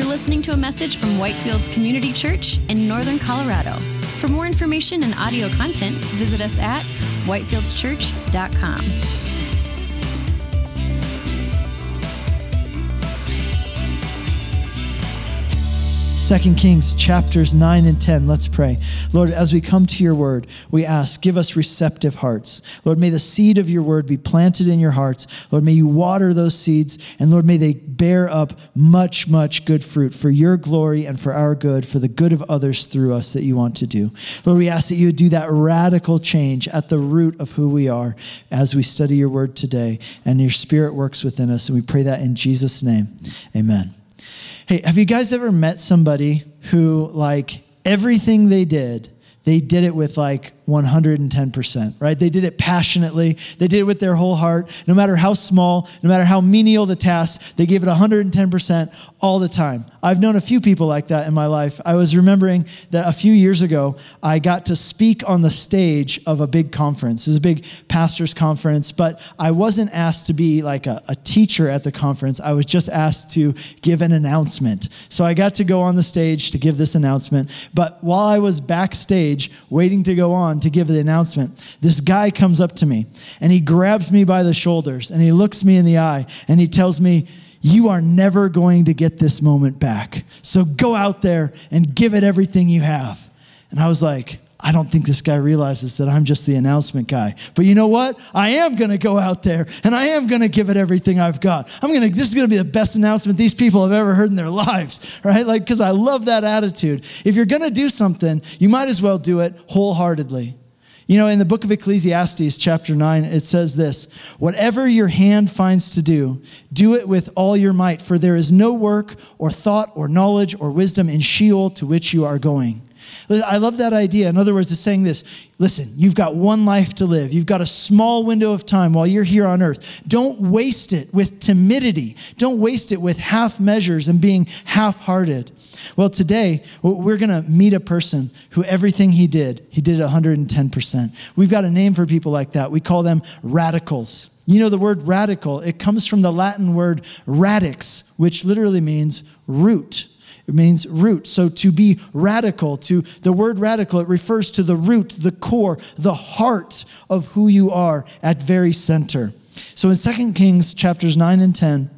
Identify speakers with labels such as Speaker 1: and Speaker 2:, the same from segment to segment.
Speaker 1: You're listening to a message from Whitefields Community Church in Northern Colorado. For more information and audio content, visit us at whitefieldschurch.com.
Speaker 2: 2 Kings chapters 9 and 10. Let's pray. Lord, as we come to your word, we ask, give us receptive hearts. Lord, may the seed of your word be planted in your hearts. Lord, may you water those seeds. And Lord, may they bear up much, much good fruit for your glory and for our good, for the good of others through us that you want to do. Lord, we ask that you would do that radical change at the root of who we are as we study your word today. And your spirit works within us. And we pray that in Jesus' name. Amen. Hey, have you guys ever met somebody who, like, everything they did, they did it with like 110%, right? They did it passionately. They did it with their whole heart. No matter how small, no matter how menial the task, they gave it 110% all the time. I've known a few people like that in my life. I was remembering that a few years ago, I got to speak on the stage of a big conference. It was a big pastor's conference, but I wasn't asked to be like a, a teacher at the conference. I was just asked to give an announcement. So I got to go on the stage to give this announcement. But while I was backstage waiting to go on, to give the announcement, this guy comes up to me and he grabs me by the shoulders and he looks me in the eye and he tells me, You are never going to get this moment back. So go out there and give it everything you have. And I was like, I don't think this guy realizes that I'm just the announcement guy. But you know what? I am going to go out there and I am going to give it everything I've got. I'm going to this is going to be the best announcement these people have ever heard in their lives, right? Like cuz I love that attitude. If you're going to do something, you might as well do it wholeheartedly. You know, in the book of Ecclesiastes, chapter 9, it says this Whatever your hand finds to do, do it with all your might, for there is no work or thought or knowledge or wisdom in Sheol to which you are going. I love that idea. In other words, it's saying this listen, you've got one life to live. You've got a small window of time while you're here on earth. Don't waste it with timidity. Don't waste it with half measures and being half hearted. Well, today, we're going to meet a person who everything he did, he did 110%. We've got a name for people like that. We call them radicals. You know, the word radical, it comes from the Latin word radix, which literally means root. It means root. So to be radical, to the word radical, it refers to the root, the core, the heart of who you are at very center. So in 2 Kings chapters 9 and 10,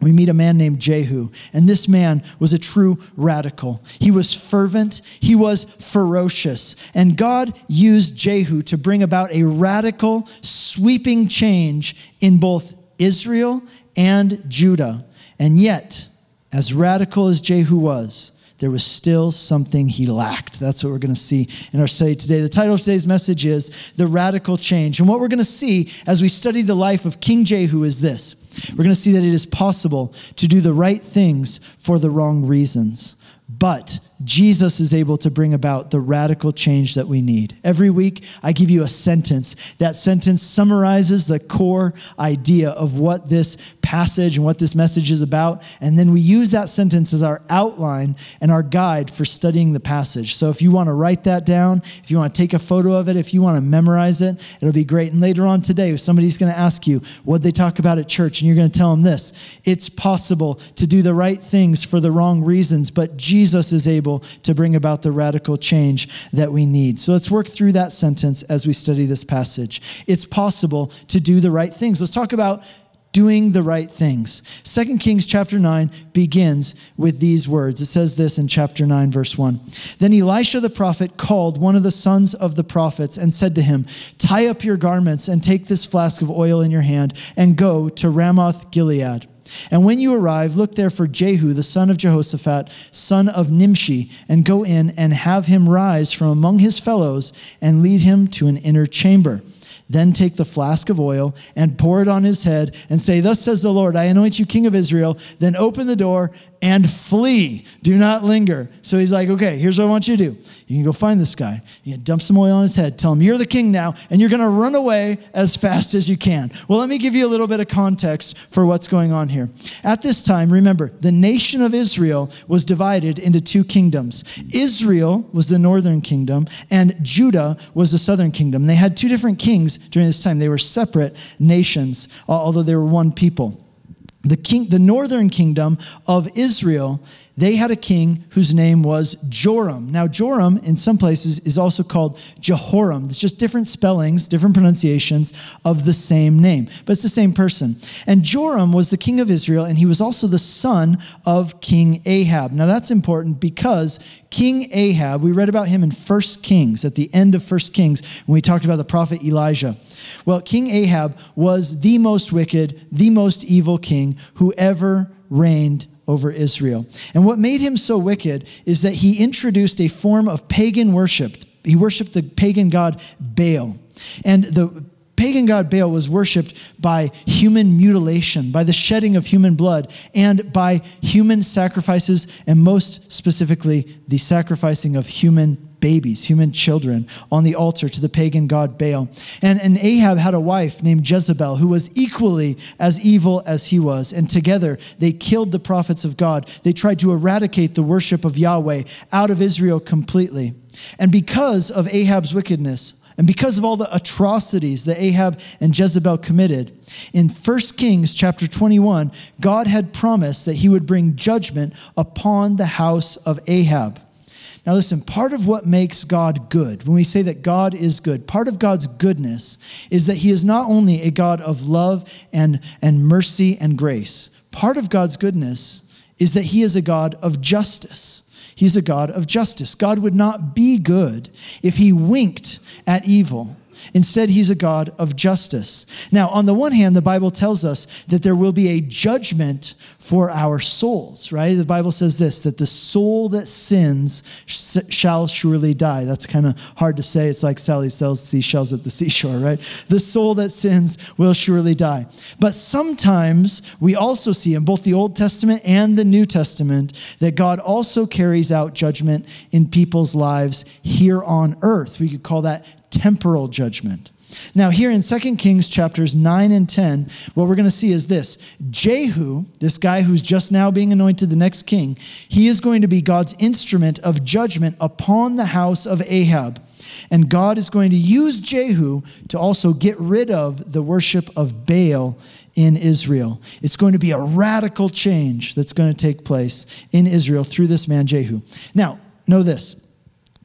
Speaker 2: we meet a man named Jehu, and this man was a true radical. He was fervent, he was ferocious, and God used Jehu to bring about a radical, sweeping change in both Israel and Judah. And yet, as radical as Jehu was, there was still something he lacked. That's what we're going to see in our study today. The title of today's message is The Radical Change. And what we're going to see as we study the life of King Jehu is this we're going to see that it is possible to do the right things for the wrong reasons. But Jesus is able to bring about the radical change that we need. Every week, I give you a sentence. That sentence summarizes the core idea of what this passage and what this message is about. And then we use that sentence as our outline and our guide for studying the passage. So if you want to write that down, if you want to take a photo of it, if you want to memorize it, it'll be great. And later on today, somebody's going to ask you what they talk about at church, and you're going to tell them this it's possible to do the right things for the wrong reasons, but Jesus is able able to bring about the radical change that we need. So let's work through that sentence as we study this passage. It's possible to do the right things. Let's talk about doing the right things. Second Kings chapter 9 begins with these words. It says this in chapter 9 verse 1. Then Elisha the prophet called one of the sons of the prophets and said to him, "Tie up your garments and take this flask of oil in your hand and go to Ramoth Gilead." And when you arrive, look there for Jehu, the son of Jehoshaphat, son of Nimshi, and go in and have him rise from among his fellows and lead him to an inner chamber. Then take the flask of oil and pour it on his head and say, Thus says the Lord, I anoint you king of Israel. Then open the door and flee. Do not linger. So he's like, okay, here's what I want you to do. You can go find this guy. You can dump some oil on his head. Tell him you're the king now, and you're going to run away as fast as you can. Well, let me give you a little bit of context for what's going on here. At this time, remember, the nation of Israel was divided into two kingdoms. Israel was the northern kingdom, and Judah was the southern kingdom. They had two different kings during this time. They were separate nations, although they were one people the king the northern kingdom of Israel they had a king whose name was Joram. Now, Joram, in some places, is also called Jehoram. It's just different spellings, different pronunciations of the same name, but it's the same person. And Joram was the king of Israel, and he was also the son of King Ahab. Now, that's important because King Ahab, we read about him in 1 Kings, at the end of 1 Kings, when we talked about the prophet Elijah. Well, King Ahab was the most wicked, the most evil king who ever reigned over Israel. And what made him so wicked is that he introduced a form of pagan worship. He worshiped the pagan god Baal. And the pagan god Baal was worshiped by human mutilation, by the shedding of human blood, and by human sacrifices, and most specifically, the sacrificing of human babies, human children, on the altar to the pagan god Baal. And, and Ahab had a wife named Jezebel who was equally as evil as he was. And together they killed the prophets of God. They tried to eradicate the worship of Yahweh out of Israel completely. And because of Ahab's wickedness, and because of all the atrocities that Ahab and Jezebel committed, in 1 Kings chapter 21, God had promised that he would bring judgment upon the house of Ahab. Now, listen, part of what makes God good, when we say that God is good, part of God's goodness is that He is not only a God of love and, and mercy and grace, part of God's goodness is that He is a God of justice. He's a God of justice. God would not be good if He winked at evil. Instead, he's a God of justice. Now, on the one hand, the Bible tells us that there will be a judgment for our souls, right? The Bible says this that the soul that sins shall surely die. That's kind of hard to say. It's like Sally sells seashells at the seashore, right? The soul that sins will surely die. But sometimes we also see in both the Old Testament and the New Testament that God also carries out judgment in people's lives here on earth. We could call that temporal judgment. Now, here in 2 Kings chapters 9 and 10, what we're going to see is this Jehu, this guy who's just now being anointed the next king, he is going to be God's instrument of judgment upon the house of Ahab. And God is going to use Jehu to also get rid of the worship of Baal in Israel. It's going to be a radical change that's going to take place in Israel through this man, Jehu. Now, know this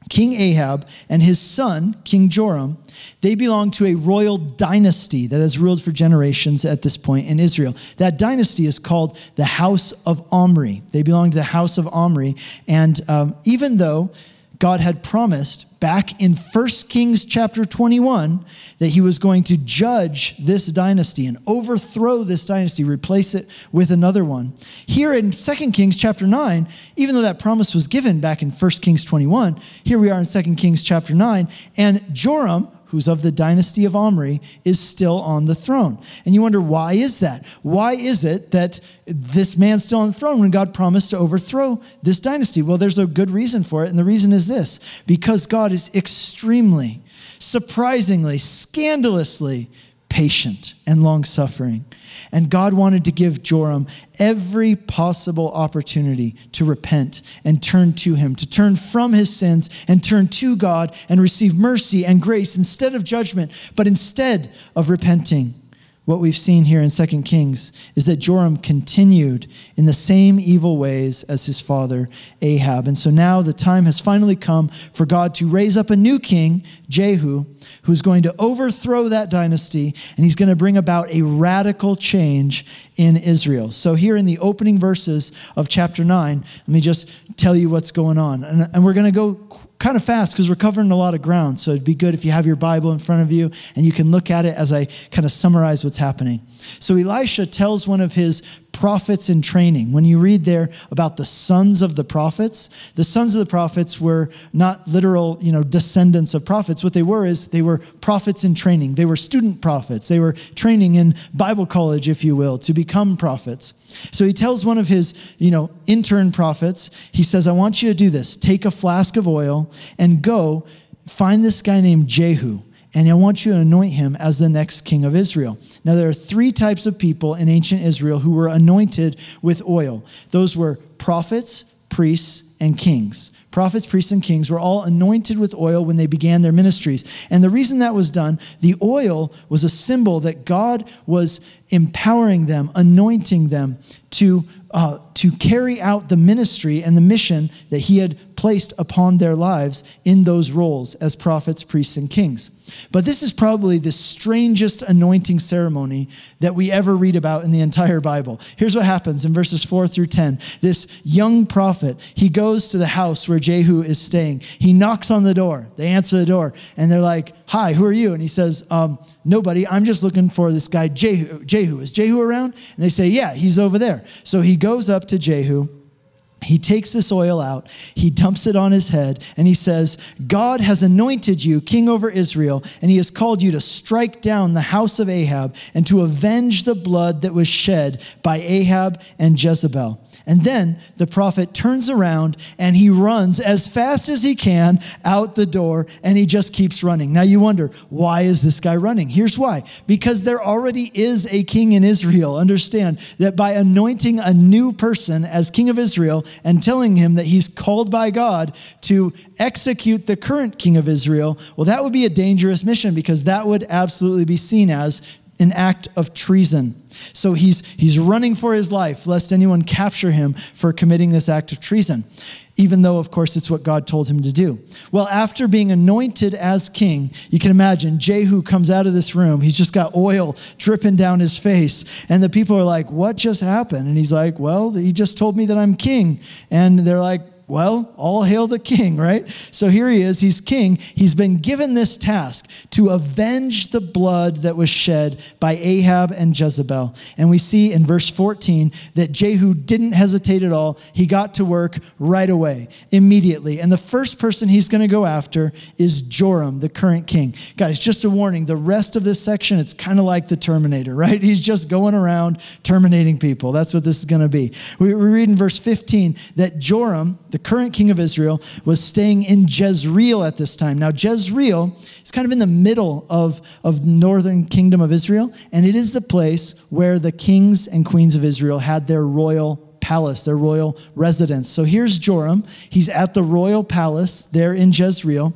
Speaker 2: King Ahab and his son, King Joram, they belong to a royal dynasty that has ruled for generations at this point in Israel. That dynasty is called the House of Omri. They belong to the House of Omri. And um, even though God had promised back in 1 Kings chapter 21 that he was going to judge this dynasty and overthrow this dynasty, replace it with another one. Here in 2 Kings chapter 9, even though that promise was given back in 1 Kings 21, here we are in 2 Kings chapter 9, and Joram, who's of the dynasty of Omri, is still on the throne. And you wonder, why is that? Why is it that this man's still on the throne when God promised to overthrow this dynasty? Well, there's a good reason for it. And the reason is this because God is extremely, surprisingly, scandalously patient and long suffering. And God wanted to give Joram every possible opportunity to repent and turn to him, to turn from his sins and turn to God and receive mercy and grace instead of judgment, but instead of repenting what we've seen here in 2 Kings is that Joram continued in the same evil ways as his father Ahab. And so now the time has finally come for God to raise up a new king, Jehu, who's going to overthrow that dynasty and he's going to bring about a radical change in Israel. So, here in the opening verses of chapter 9, let me just tell you what's going on. And, and we're going to go kind of fast because we're covering a lot of ground. So it'd be good if you have your Bible in front of you and you can look at it as I kind of summarize what's happening. So Elisha tells one of his prophets in training. When you read there about the sons of the prophets, the sons of the prophets were not literal, you know, descendants of prophets. What they were is they were prophets in training. They were student prophets. They were training in Bible college, if you will, to become prophets. So he tells one of his, you know, intern prophets, he says, I want you to do this. Take a flask of oil and go find this guy named Jehu and I want you to anoint him as the next king of Israel. Now, there are three types of people in ancient Israel who were anointed with oil those were prophets, priests, and kings. Prophets, priests, and kings were all anointed with oil when they began their ministries. And the reason that was done, the oil was a symbol that God was empowering them, anointing them to, uh, to carry out the ministry and the mission that He had placed upon their lives in those roles as prophets, priests, and kings. But this is probably the strangest anointing ceremony that we ever read about in the entire Bible. Here's what happens in verses 4 through 10. This young prophet, he goes to the house where Jehu is staying. He knocks on the door. They answer the door, and they're like, Hi, who are you? And he says, um, Nobody. I'm just looking for this guy, Jehu. Jehu. Is Jehu around? And they say, Yeah, he's over there. So he goes up to Jehu he takes this oil out, he dumps it on his head, and he says, God has anointed you king over Israel, and he has called you to strike down the house of Ahab and to avenge the blood that was shed by Ahab and Jezebel. And then the prophet turns around and he runs as fast as he can out the door and he just keeps running. Now you wonder, why is this guy running? Here's why because there already is a king in Israel. Understand that by anointing a new person as king of Israel and telling him that he's called by God to execute the current king of Israel, well, that would be a dangerous mission because that would absolutely be seen as an act of treason. So he's, he's running for his life, lest anyone capture him for committing this act of treason, even though, of course, it's what God told him to do. Well, after being anointed as king, you can imagine Jehu comes out of this room. He's just got oil dripping down his face. And the people are like, What just happened? And he's like, Well, he just told me that I'm king. And they're like, well, all hail the king, right? So here he is, he's king. He's been given this task to avenge the blood that was shed by Ahab and Jezebel. And we see in verse 14 that Jehu didn't hesitate at all. He got to work right away, immediately. And the first person he's going to go after is Joram, the current king. Guys, just a warning the rest of this section, it's kind of like the Terminator, right? He's just going around terminating people. That's what this is going to be. We read in verse 15 that Joram, the current king of Israel, was staying in Jezreel at this time. Now, Jezreel is kind of in the middle of, of the northern kingdom of Israel, and it is the place where the kings and queens of Israel had their royal palace, their royal residence. So here's Joram. He's at the royal palace there in Jezreel.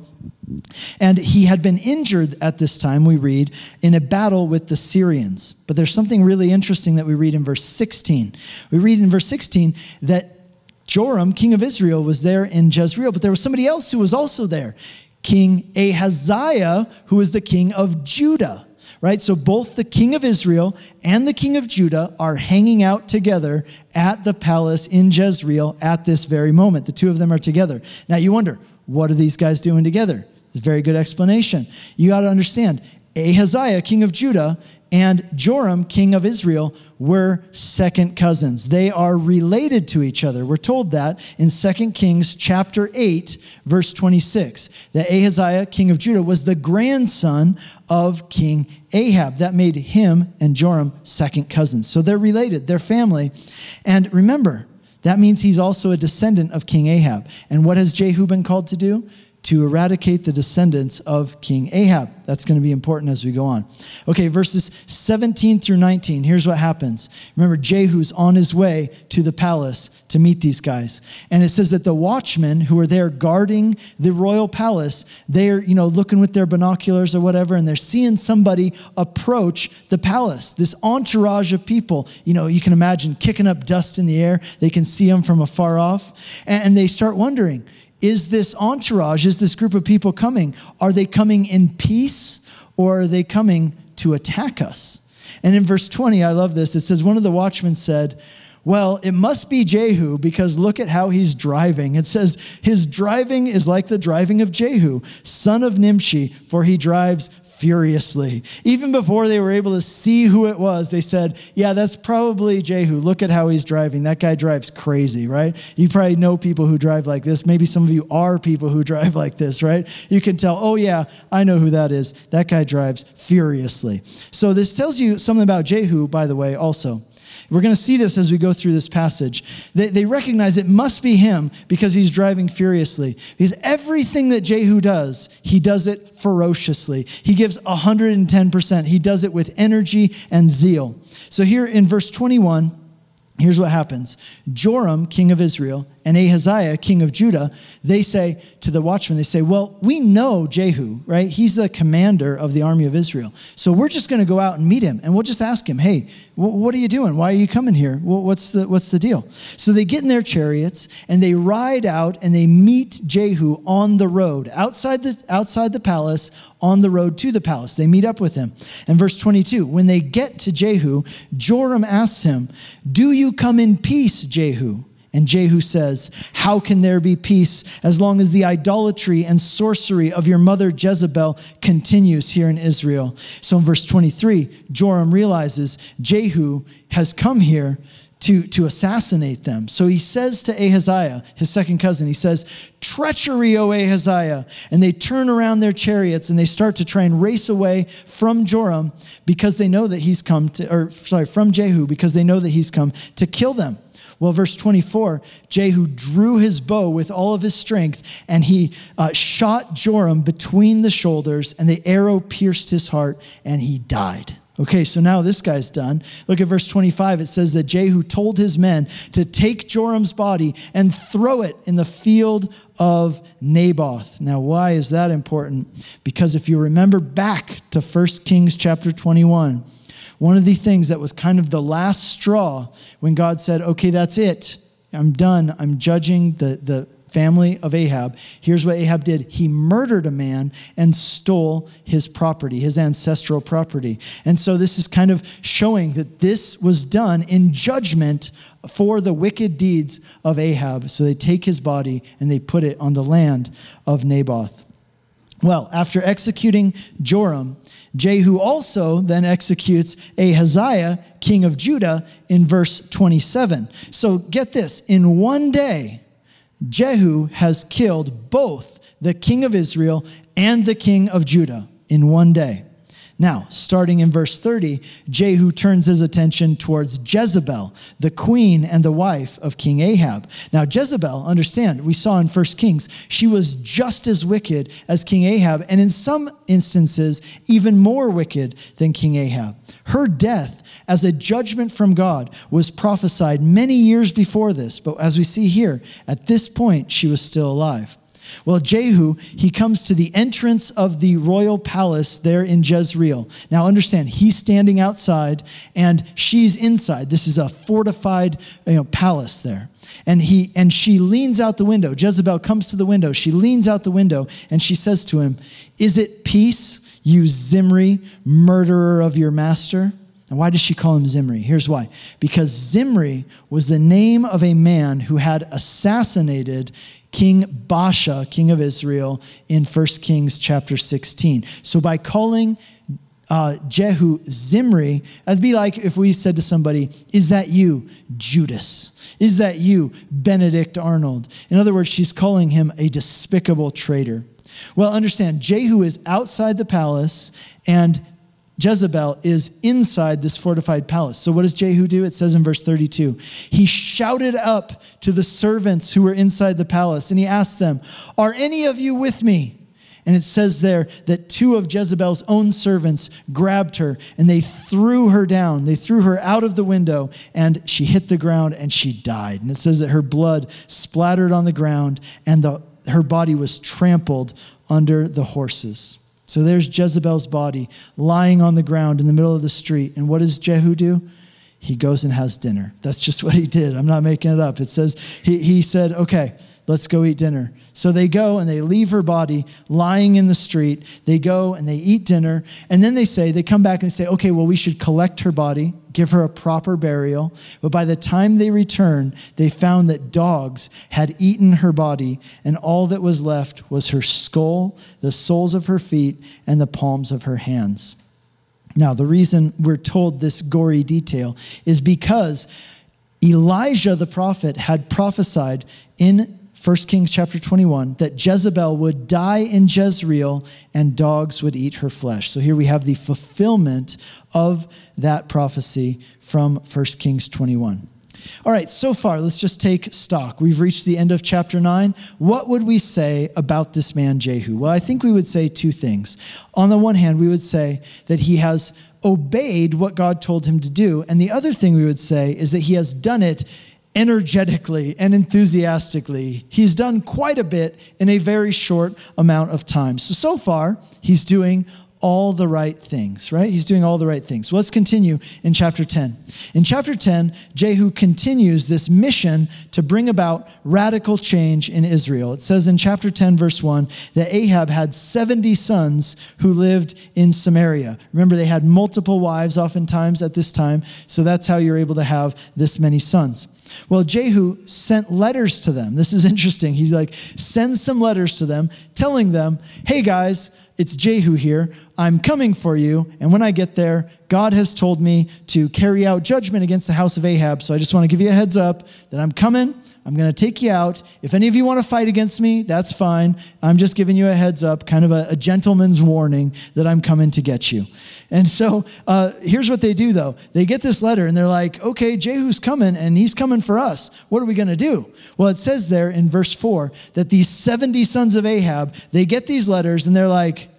Speaker 2: And he had been injured at this time, we read, in a battle with the Syrians. But there's something really interesting that we read in verse 16. We read in verse 16 that Joram, king of Israel, was there in Jezreel, but there was somebody else who was also there King Ahaziah, who was the king of Judah. Right? So both the king of Israel and the king of Judah are hanging out together at the palace in Jezreel at this very moment. The two of them are together. Now you wonder, what are these guys doing together? Very good explanation. You got to understand, Ahaziah, king of Judah, and Joram, king of Israel, were second cousins. They are related to each other. We're told that in 2 Kings chapter 8, verse 26, that Ahaziah, king of Judah, was the grandson of King Ahab. That made him and Joram second cousins. So they're related, they're family. And remember, that means he's also a descendant of King Ahab. And what has Jehu been called to do? To eradicate the descendants of King Ahab. That's going to be important as we go on. Okay, verses 17 through 19. Here's what happens. Remember, Jehu's on his way to the palace to meet these guys. And it says that the watchmen who are there guarding the royal palace, they're, you know, looking with their binoculars or whatever, and they're seeing somebody approach the palace. This entourage of people, you know, you can imagine kicking up dust in the air. They can see them from afar off. And they start wondering, is this entourage, is this group of people coming? Are they coming in peace or are they coming to attack us? And in verse 20, I love this. It says, One of the watchmen said, well, it must be Jehu because look at how he's driving. It says, His driving is like the driving of Jehu, son of Nimshi, for he drives furiously. Even before they were able to see who it was, they said, Yeah, that's probably Jehu. Look at how he's driving. That guy drives crazy, right? You probably know people who drive like this. Maybe some of you are people who drive like this, right? You can tell, Oh, yeah, I know who that is. That guy drives furiously. So this tells you something about Jehu, by the way, also. We're going to see this as we go through this passage. They, they recognize it must be him because he's driving furiously. Because everything that Jehu does, he does it ferociously. He gives 110%. He does it with energy and zeal. So here in verse 21, Here's what happens Joram, king of Israel, and Ahaziah, king of Judah, they say to the watchman, they say, Well, we know Jehu, right? He's the commander of the army of Israel. So we're just going to go out and meet him and we'll just ask him, Hey, what are you doing? Why are you coming here? What's the, what's the deal? So they get in their chariots and they ride out and they meet Jehu on the road, outside the, outside the palace, on the road to the palace. They meet up with him. And verse 22 when they get to Jehu, Joram asks him, Do you come in peace, Jehu? And Jehu says, How can there be peace as long as the idolatry and sorcery of your mother Jezebel continues here in Israel? So in verse 23, Joram realizes Jehu has come here to, to assassinate them. So he says to Ahaziah, his second cousin, he says, Treachery, O Ahaziah. And they turn around their chariots and they start to try and race away from Joram because they know that he's come to, or sorry, from Jehu because they know that he's come to kill them. Well, verse 24 Jehu drew his bow with all of his strength, and he uh, shot Joram between the shoulders, and the arrow pierced his heart, and he died. Okay, so now this guy's done. Look at verse 25. It says that Jehu told his men to take Joram's body and throw it in the field of Naboth. Now, why is that important? Because if you remember back to 1 Kings chapter 21, one of the things that was kind of the last straw when God said, okay, that's it. I'm done. I'm judging the, the family of Ahab. Here's what Ahab did he murdered a man and stole his property, his ancestral property. And so this is kind of showing that this was done in judgment for the wicked deeds of Ahab. So they take his body and they put it on the land of Naboth. Well, after executing Joram, Jehu also then executes Ahaziah, king of Judah, in verse 27. So get this in one day, Jehu has killed both the king of Israel and the king of Judah in one day. Now, starting in verse 30, Jehu turns his attention towards Jezebel, the queen and the wife of King Ahab. Now, Jezebel, understand, we saw in 1 Kings, she was just as wicked as King Ahab, and in some instances, even more wicked than King Ahab. Her death as a judgment from God was prophesied many years before this, but as we see here, at this point, she was still alive. Well, Jehu, he comes to the entrance of the royal palace there in Jezreel. Now, understand, he's standing outside and she's inside. This is a fortified you know, palace there. And, he, and she leans out the window. Jezebel comes to the window. She leans out the window and she says to him, Is it peace, you Zimri, murderer of your master? And why does she call him Zimri? Here's why. Because Zimri was the name of a man who had assassinated King Baasha, king of Israel, in 1 Kings chapter 16. So by calling uh, Jehu Zimri, that'd be like if we said to somebody, Is that you, Judas? Is that you, Benedict Arnold? In other words, she's calling him a despicable traitor. Well, understand, Jehu is outside the palace, and Jezebel is inside this fortified palace. So, what does Jehu do? It says in verse 32 He shouted up to the servants who were inside the palace, and he asked them, Are any of you with me? And it says there that two of Jezebel's own servants grabbed her and they threw her down. They threw her out of the window and she hit the ground and she died. And it says that her blood splattered on the ground and the, her body was trampled under the horses. So there's Jezebel's body lying on the ground in the middle of the street. And what does Jehu do? He goes and has dinner. That's just what he did. I'm not making it up. It says, he, he said, okay, let's go eat dinner. So they go and they leave her body lying in the street. They go and they eat dinner. And then they say, they come back and say, okay, well, we should collect her body give her a proper burial. But by the time they return, they found that dogs had eaten her body, and all that was left was her skull, the soles of her feet, and the palms of her hands. Now, the reason we're told this gory detail is because Elijah the prophet had prophesied in 1 Kings chapter 21, that Jezebel would die in Jezreel and dogs would eat her flesh. So here we have the fulfillment of that prophecy from 1 Kings 21. All right, so far, let's just take stock. We've reached the end of chapter 9. What would we say about this man, Jehu? Well, I think we would say two things. On the one hand, we would say that he has obeyed what God told him to do. And the other thing we would say is that he has done it energetically and enthusiastically. He's done quite a bit in a very short amount of time. So, so far, he's doing all the right things, right? He's doing all the right things. Let's continue in chapter 10. In chapter 10, Jehu continues this mission to bring about radical change in Israel. It says in chapter 10, verse 1, that Ahab had 70 sons who lived in Samaria. Remember, they had multiple wives oftentimes at this time, so that's how you're able to have this many sons. Well, Jehu sent letters to them. This is interesting. He's like send some letters to them telling them, "Hey guys, it's Jehu here. I'm coming for you. And when I get there, God has told me to carry out judgment against the house of Ahab. So I just want to give you a heads up that I'm coming. I'm going to take you out. If any of you want to fight against me, that's fine. I'm just giving you a heads up, kind of a, a gentleman's warning that I'm coming to get you. And so uh, here's what they do, though. They get this letter and they're like, okay, Jehu's coming and he's coming for us. What are we going to do? Well, it says there in verse 4 that these 70 sons of Ahab, they get these letters and they're like,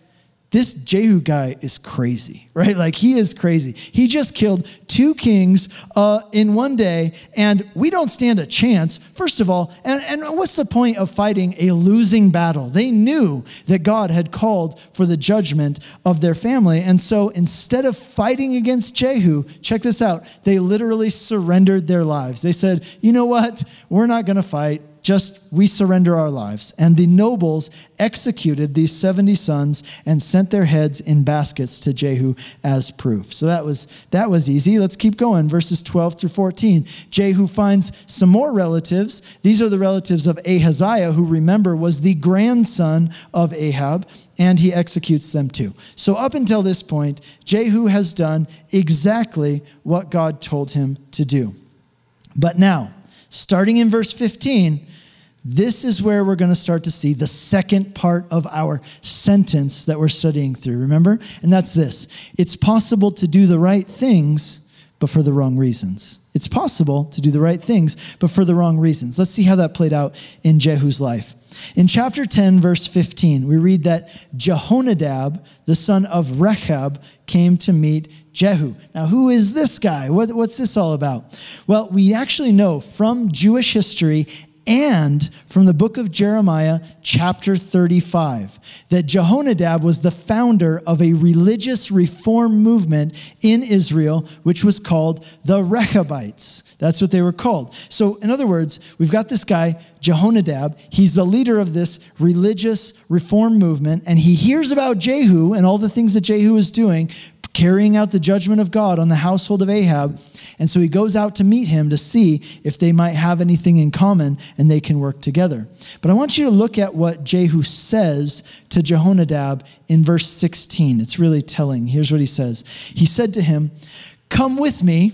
Speaker 2: this Jehu guy is crazy, right? Like he is crazy. He just killed two kings uh, in one day, and we don't stand a chance, first of all. And, and what's the point of fighting a losing battle? They knew that God had called for the judgment of their family. And so instead of fighting against Jehu, check this out, they literally surrendered their lives. They said, you know what? We're not going to fight just we surrender our lives. And the nobles executed these 70 sons and sent their heads in baskets to Jehu as proof. So that was that was easy. Let's keep going. Verses 12 through 14. Jehu finds some more relatives. These are the relatives of Ahaziah, who remember was the grandson of Ahab, and he executes them too. So up until this point, Jehu has done exactly what God told him to do. But now, starting in verse 15, this is where we're going to start to see the second part of our sentence that we're studying through, remember? And that's this it's possible to do the right things, but for the wrong reasons. It's possible to do the right things, but for the wrong reasons. Let's see how that played out in Jehu's life. In chapter 10, verse 15, we read that Jehonadab, the son of Rechab, came to meet Jehu. Now, who is this guy? What, what's this all about? Well, we actually know from Jewish history and from the book of Jeremiah, chapter 35, that Jehonadab was the founder of a religious reform movement in Israel, which was called the Rechabites. That's what they were called. So, in other words, we've got this guy, Jehonadab. He's the leader of this religious reform movement, and he hears about Jehu and all the things that Jehu is doing, carrying out the judgment of God on the household of Ahab. And so he goes out to meet him to see if they might have anything in common and they can work together. But I want you to look at what Jehu says to Jehonadab in verse 16. It's really telling. Here's what he says He said to him, Come with me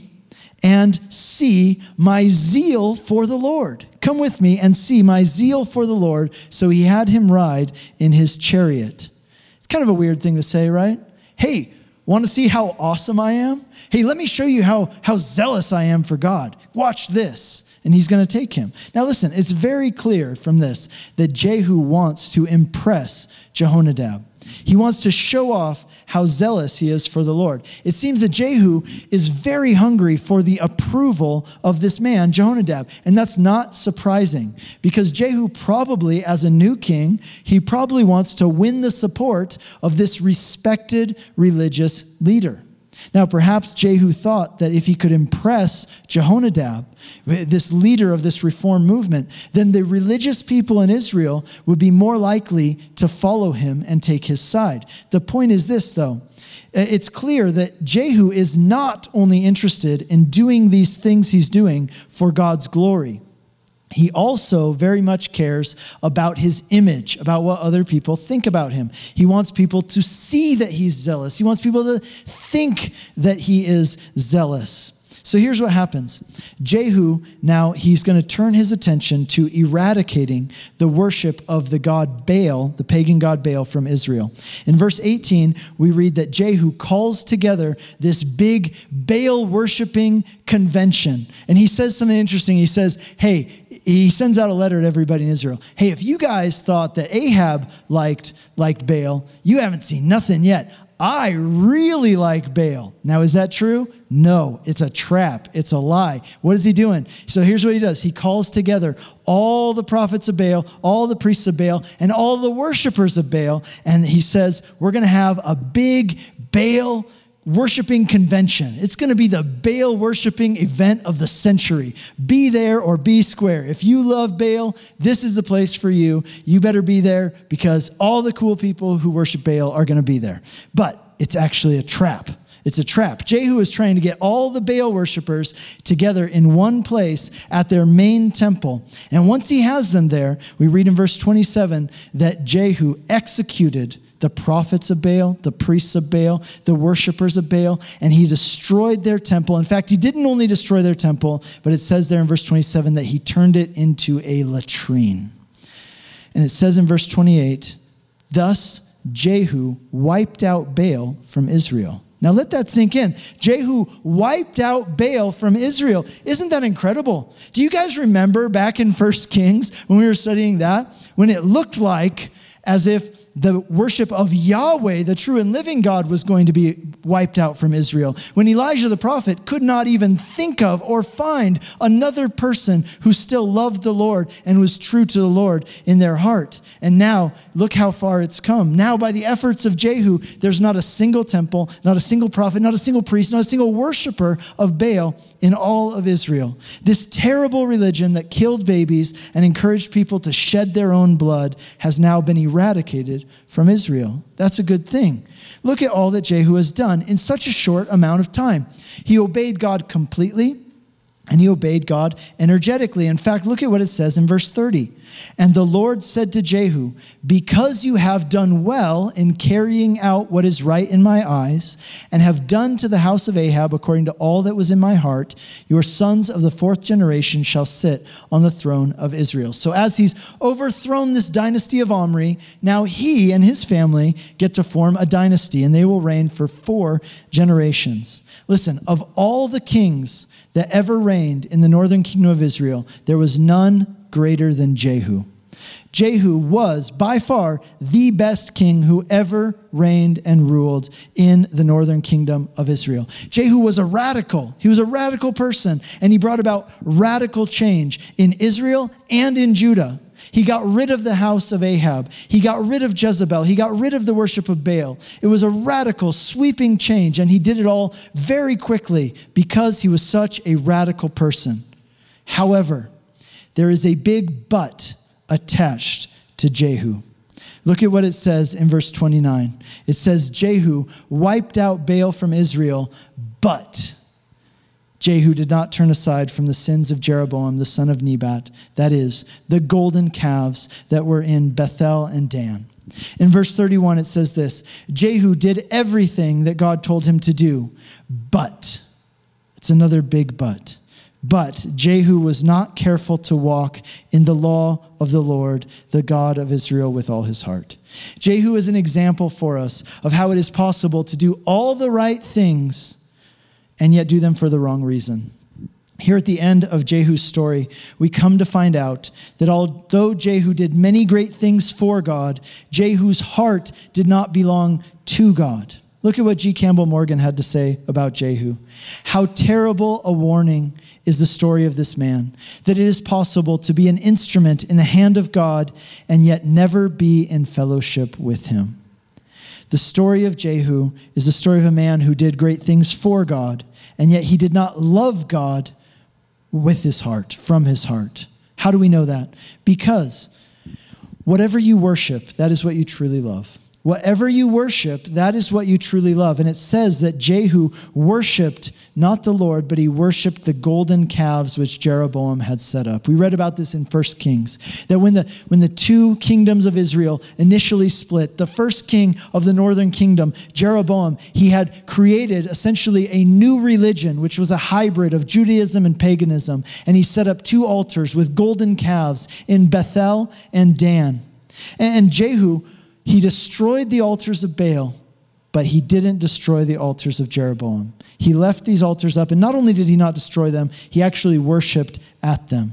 Speaker 2: and see my zeal for the Lord. Come with me and see my zeal for the Lord. So he had him ride in his chariot. It's kind of a weird thing to say, right? Hey, Want to see how awesome I am? Hey, let me show you how, how zealous I am for God. Watch this. And he's going to take him. Now, listen, it's very clear from this that Jehu wants to impress Jehonadab. He wants to show off how zealous he is for the Lord. It seems that Jehu is very hungry for the approval of this man, Jehonadab. And that's not surprising because Jehu probably, as a new king, he probably wants to win the support of this respected religious leader. Now, perhaps Jehu thought that if he could impress Jehonadab, this leader of this reform movement, then the religious people in Israel would be more likely to follow him and take his side. The point is this, though. Uh, it's clear that Jehu is not only interested in doing these things he's doing for God's glory he also very much cares about his image, about what other people think about him. He wants people to see that he's zealous. He wants people to think that he is zealous. So here's what happens Jehu, now he's going to turn his attention to eradicating the worship of the god Baal, the pagan god Baal from Israel. In verse 18, we read that Jehu calls together this big Baal worshiping convention. And he says something interesting. He says, Hey, he sends out a letter to everybody in Israel. Hey, if you guys thought that Ahab liked, liked Baal, you haven't seen nothing yet. I really like Baal. Now, is that true? No, it's a trap. It's a lie. What is he doing? So here's what he does he calls together all the prophets of Baal, all the priests of Baal, and all the worshipers of Baal. And he says, We're going to have a big Baal worshiping convention. It's going to be the Baal worshiping event of the century. Be there or be square. If you love Baal, this is the place for you. You better be there because all the cool people who worship Baal are going to be there. But it's actually a trap. It's a trap. Jehu is trying to get all the Baal worshippers together in one place at their main temple. And once he has them there, we read in verse 27 that Jehu executed the prophets of Baal, the priests of Baal, the worshippers of Baal, and he destroyed their temple. In fact, he didn't only destroy their temple, but it says there in verse 27 that he turned it into a latrine. And it says in verse 28 Thus Jehu wiped out Baal from Israel. Now let that sink in. Jehu wiped out Baal from Israel. Isn't that incredible? Do you guys remember back in First Kings when we were studying that? When it looked like as if the worship of Yahweh, the true and living God, was going to be wiped out from Israel. When Elijah the prophet could not even think of or find another person who still loved the Lord and was true to the Lord in their heart. And now, look how far it's come. Now, by the efforts of Jehu, there's not a single temple, not a single prophet, not a single priest, not a single worshiper of Baal in all of Israel. This terrible religion that killed babies and encouraged people to shed their own blood has now been eradicated from Israel. That's a good thing. Look at all that Jehu has done in such a short amount of time. He obeyed God completely and he obeyed God energetically. In fact, look at what it says in verse 30. And the Lord said to Jehu, Because you have done well in carrying out what is right in my eyes, and have done to the house of Ahab according to all that was in my heart, your sons of the fourth generation shall sit on the throne of Israel. So, as he's overthrown this dynasty of Omri, now he and his family get to form a dynasty, and they will reign for four generations. Listen, of all the kings that ever reigned in the northern kingdom of Israel, there was none greater than Jehu. Jehu was by far the best king who ever reigned and ruled in the northern kingdom of Israel. Jehu was a radical. He was a radical person, and he brought about radical change in Israel and in Judah. He got rid of the house of Ahab. He got rid of Jezebel. He got rid of the worship of Baal. It was a radical, sweeping change, and he did it all very quickly because he was such a radical person. However, there is a big but attached to Jehu. Look at what it says in verse 29. It says, Jehu wiped out Baal from Israel, but Jehu did not turn aside from the sins of Jeroboam, the son of Nebat, that is, the golden calves that were in Bethel and Dan. In verse 31, it says this Jehu did everything that God told him to do, but, it's another big but. But Jehu was not careful to walk in the law of the Lord, the God of Israel, with all his heart. Jehu is an example for us of how it is possible to do all the right things and yet do them for the wrong reason. Here at the end of Jehu's story, we come to find out that although Jehu did many great things for God, Jehu's heart did not belong to God. Look at what G. Campbell Morgan had to say about Jehu. How terrible a warning is the story of this man, that it is possible to be an instrument in the hand of God and yet never be in fellowship with him. The story of Jehu is the story of a man who did great things for God, and yet he did not love God with his heart, from his heart. How do we know that? Because whatever you worship, that is what you truly love. Whatever you worship, that is what you truly love. And it says that Jehu worshiped not the Lord, but he worshiped the golden calves which Jeroboam had set up. We read about this in 1 Kings, that when the, when the two kingdoms of Israel initially split, the first king of the northern kingdom, Jeroboam, he had created essentially a new religion, which was a hybrid of Judaism and paganism. And he set up two altars with golden calves in Bethel and Dan. And Jehu, he destroyed the altars of Baal, but he didn't destroy the altars of Jeroboam. He left these altars up, and not only did he not destroy them, he actually worshiped at them.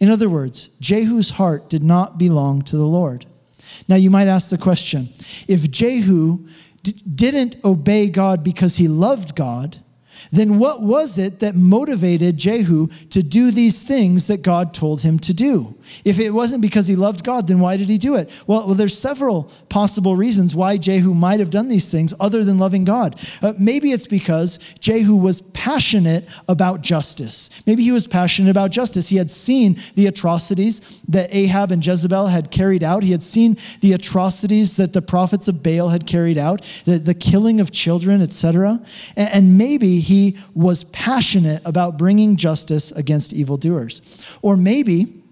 Speaker 2: In other words, Jehu's heart did not belong to the Lord. Now, you might ask the question if Jehu d- didn't obey God because he loved God, then what was it that motivated Jehu to do these things that God told him to do? If it wasn't because he loved God, then why did he do it? Well, well there's several possible reasons why Jehu might have done these things other than loving God. Uh, maybe it's because Jehu was passionate about justice. Maybe he was passionate about justice. He had seen the atrocities that Ahab and Jezebel had carried out, he had seen the atrocities that the prophets of Baal had carried out, the, the killing of children, etc. And, and maybe was passionate about bringing justice against evildoers. Or maybe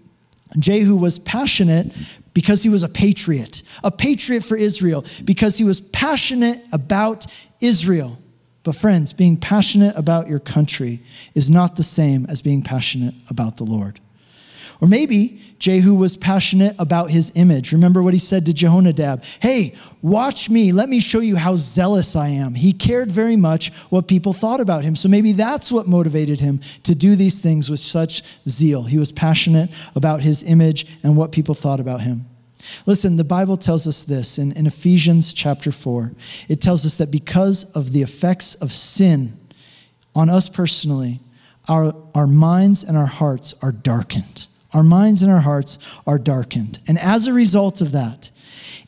Speaker 2: Jehu was passionate because he was a patriot, a patriot for Israel, because he was passionate about Israel. But, friends, being passionate about your country is not the same as being passionate about the Lord. Or maybe Jehu was passionate about his image. Remember what he said to Jehonadab Hey, watch me. Let me show you how zealous I am. He cared very much what people thought about him. So maybe that's what motivated him to do these things with such zeal. He was passionate about his image and what people thought about him. Listen, the Bible tells us this in, in Ephesians chapter 4. It tells us that because of the effects of sin on us personally, our, our minds and our hearts are darkened. Our minds and our hearts are darkened. And as a result of that,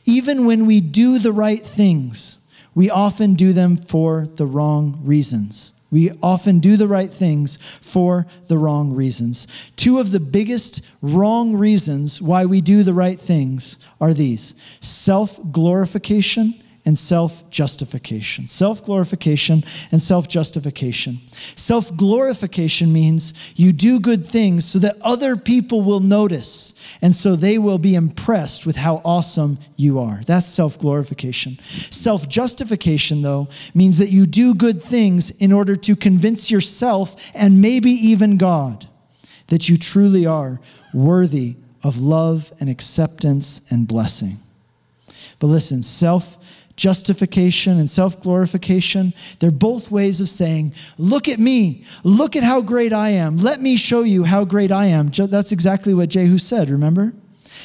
Speaker 2: even when we do the right things, we often do them for the wrong reasons. We often do the right things for the wrong reasons. Two of the biggest wrong reasons why we do the right things are these self glorification and self justification. Self glorification and self justification. Self glorification means you do good things so that other people will notice and so they will be impressed with how awesome you are. That's self glorification. Self justification, though, means that you do good things in order to convince yourself and maybe even God that you truly are worthy of love and acceptance and blessing. But listen, self justification and self glorification, they're both ways of saying, Look at me. Look at how great I am. Let me show you how great I am. That's exactly what Jehu said, remember?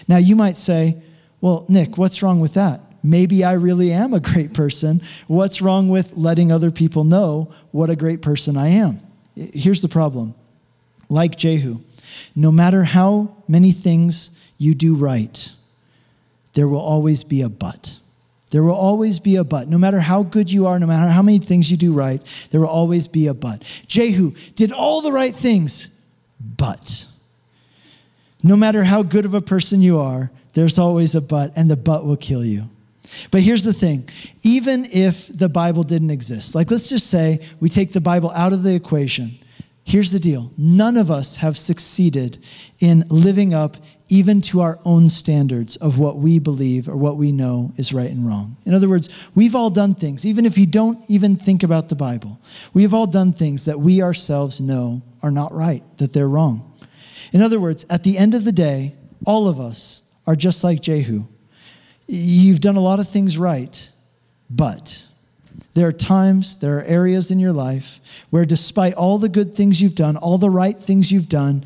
Speaker 2: Now, you might say, Well, Nick, what's wrong with that? Maybe I really am a great person. What's wrong with letting other people know what a great person I am? Here's the problem like Jehu, no matter how many things you do right, there will always be a but. There will always be a but. No matter how good you are, no matter how many things you do right, there will always be a but. Jehu did all the right things, but. No matter how good of a person you are, there's always a but, and the but will kill you. But here's the thing even if the Bible didn't exist, like let's just say we take the Bible out of the equation Here's the deal none of us have succeeded in living up even to our own standards of what we believe or what we know is right and wrong. In other words, we've all done things, even if you don't even think about the Bible, we've all done things that we ourselves know are not right, that they're wrong. In other words, at the end of the day, all of us are just like Jehu. You've done a lot of things right, but there are times, there are areas in your life where, despite all the good things you've done, all the right things you've done,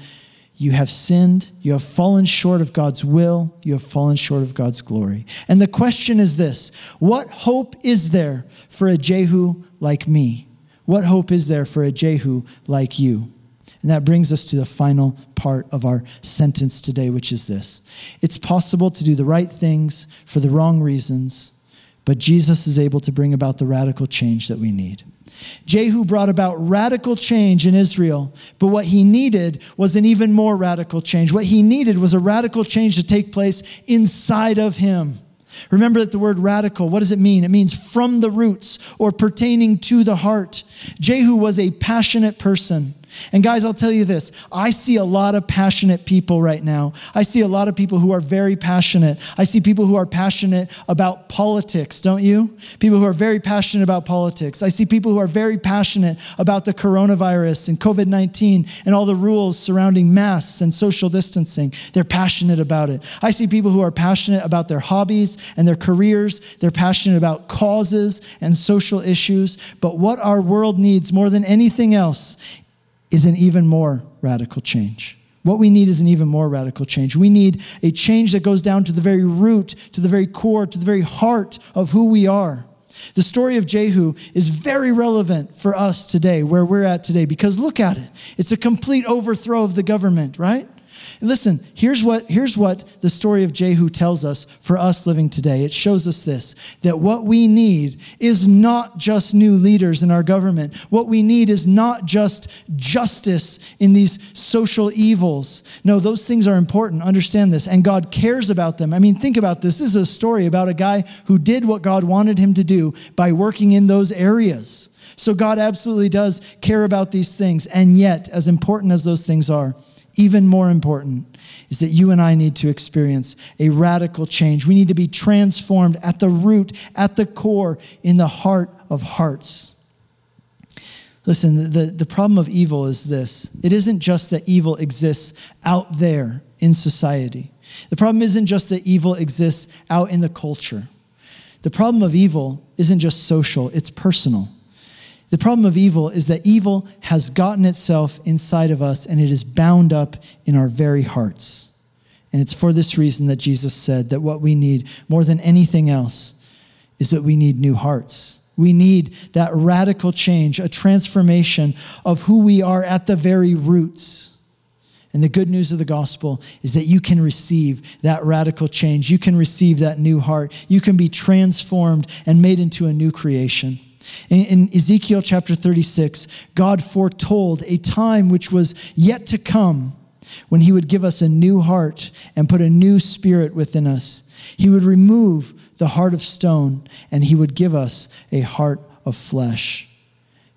Speaker 2: you have sinned, you have fallen short of God's will, you have fallen short of God's glory. And the question is this What hope is there for a Jehu like me? What hope is there for a Jehu like you? And that brings us to the final part of our sentence today, which is this It's possible to do the right things for the wrong reasons but Jesus is able to bring about the radical change that we need. Jehu brought about radical change in Israel, but what he needed was an even more radical change. What he needed was a radical change to take place inside of him. Remember that the word radical, what does it mean? It means from the roots or pertaining to the heart. Jehu was a passionate person. And guys, I'll tell you this I see a lot of passionate people right now. I see a lot of people who are very passionate. I see people who are passionate about politics, don't you? People who are very passionate about politics. I see people who are very passionate about the coronavirus and COVID 19 and all the rules surrounding masks and social distancing. They're passionate about it. I see people who are passionate about their hobbies and their careers. They're passionate about causes and social issues. But what our world needs more than anything else is an even more radical change. What we need is an even more radical change. We need a change that goes down to the very root, to the very core, to the very heart of who we are. The story of Jehu is very relevant for us today, where we're at today, because look at it. It's a complete overthrow of the government, right? And listen, here's what, here's what the story of Jehu tells us for us living today. It shows us this that what we need is not just new leaders in our government. What we need is not just justice in these social evils. No, those things are important. Understand this. And God cares about them. I mean, think about this. This is a story about a guy who did what God wanted him to do by working in those areas. So God absolutely does care about these things. And yet, as important as those things are, even more important is that you and I need to experience a radical change. We need to be transformed at the root, at the core, in the heart of hearts. Listen, the, the problem of evil is this it isn't just that evil exists out there in society, the problem isn't just that evil exists out in the culture. The problem of evil isn't just social, it's personal. The problem of evil is that evil has gotten itself inside of us and it is bound up in our very hearts. And it's for this reason that Jesus said that what we need more than anything else is that we need new hearts. We need that radical change, a transformation of who we are at the very roots. And the good news of the gospel is that you can receive that radical change. You can receive that new heart. You can be transformed and made into a new creation. In, Ezekiel chapter 36, God foretold a time which was yet to come when he would give us a new heart and put a new spirit within us. He would remove the heart of stone and he would give us a heart of flesh.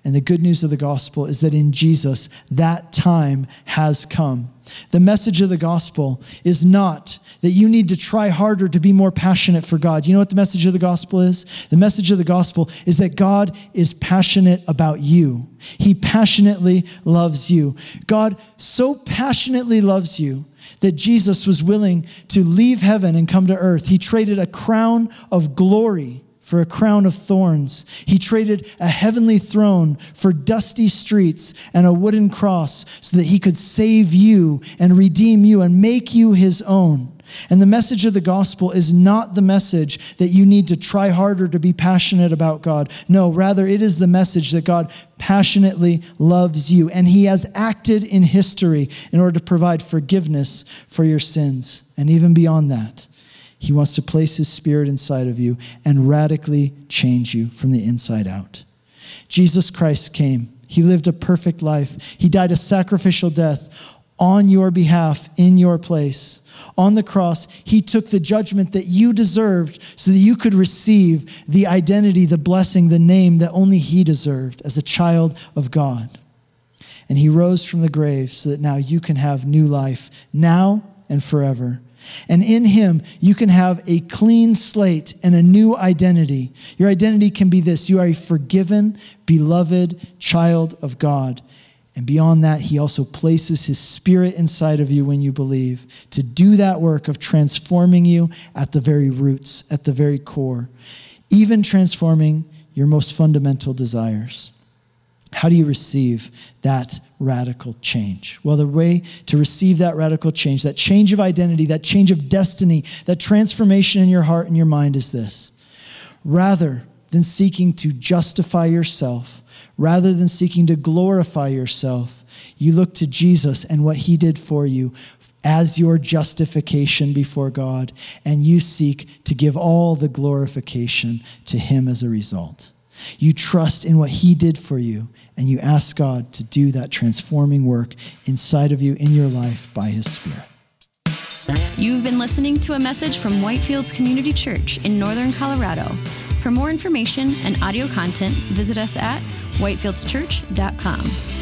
Speaker 2: And the good news of the gospel is that in Jesus, that time has come. The message of the gospel is not that you need to try harder to be more passionate for God. You know what the message of the gospel is? The message of the gospel is that God is passionate about you. He passionately loves you. God so passionately loves you that Jesus was willing to leave heaven and come to earth. He traded a crown of glory for a crown of thorns. He traded a heavenly throne for dusty streets and a wooden cross so that he could save you and redeem you and make you his own. And the message of the gospel is not the message that you need to try harder to be passionate about God. No, rather, it is the message that God passionately loves you. And he has acted in history in order to provide forgiveness for your sins. And even beyond that, he wants to place His Spirit inside of you and radically change you from the inside out. Jesus Christ came. He lived a perfect life. He died a sacrificial death on your behalf, in your place. On the cross, He took the judgment that you deserved so that you could receive the identity, the blessing, the name that only He deserved as a child of God. And He rose from the grave so that now you can have new life, now and forever. And in Him, you can have a clean slate and a new identity. Your identity can be this you are a forgiven, beloved child of God. And beyond that, He also places His Spirit inside of you when you believe to do that work of transforming you at the very roots, at the very core, even transforming your most fundamental desires. How do you receive that radical change? Well, the way to receive that radical change, that change of identity, that change of destiny, that transformation in your heart and your mind is this. Rather than seeking to justify yourself, rather than seeking to glorify yourself, you look to Jesus and what he did for you as your justification before God, and you seek to give all the glorification to him as a result. You trust in what He did for you, and you ask God to do that transforming work inside of you in your life by His Spirit.
Speaker 1: You've been listening to a message from Whitefields Community Church in Northern Colorado. For more information and audio content, visit us at whitefieldschurch.com.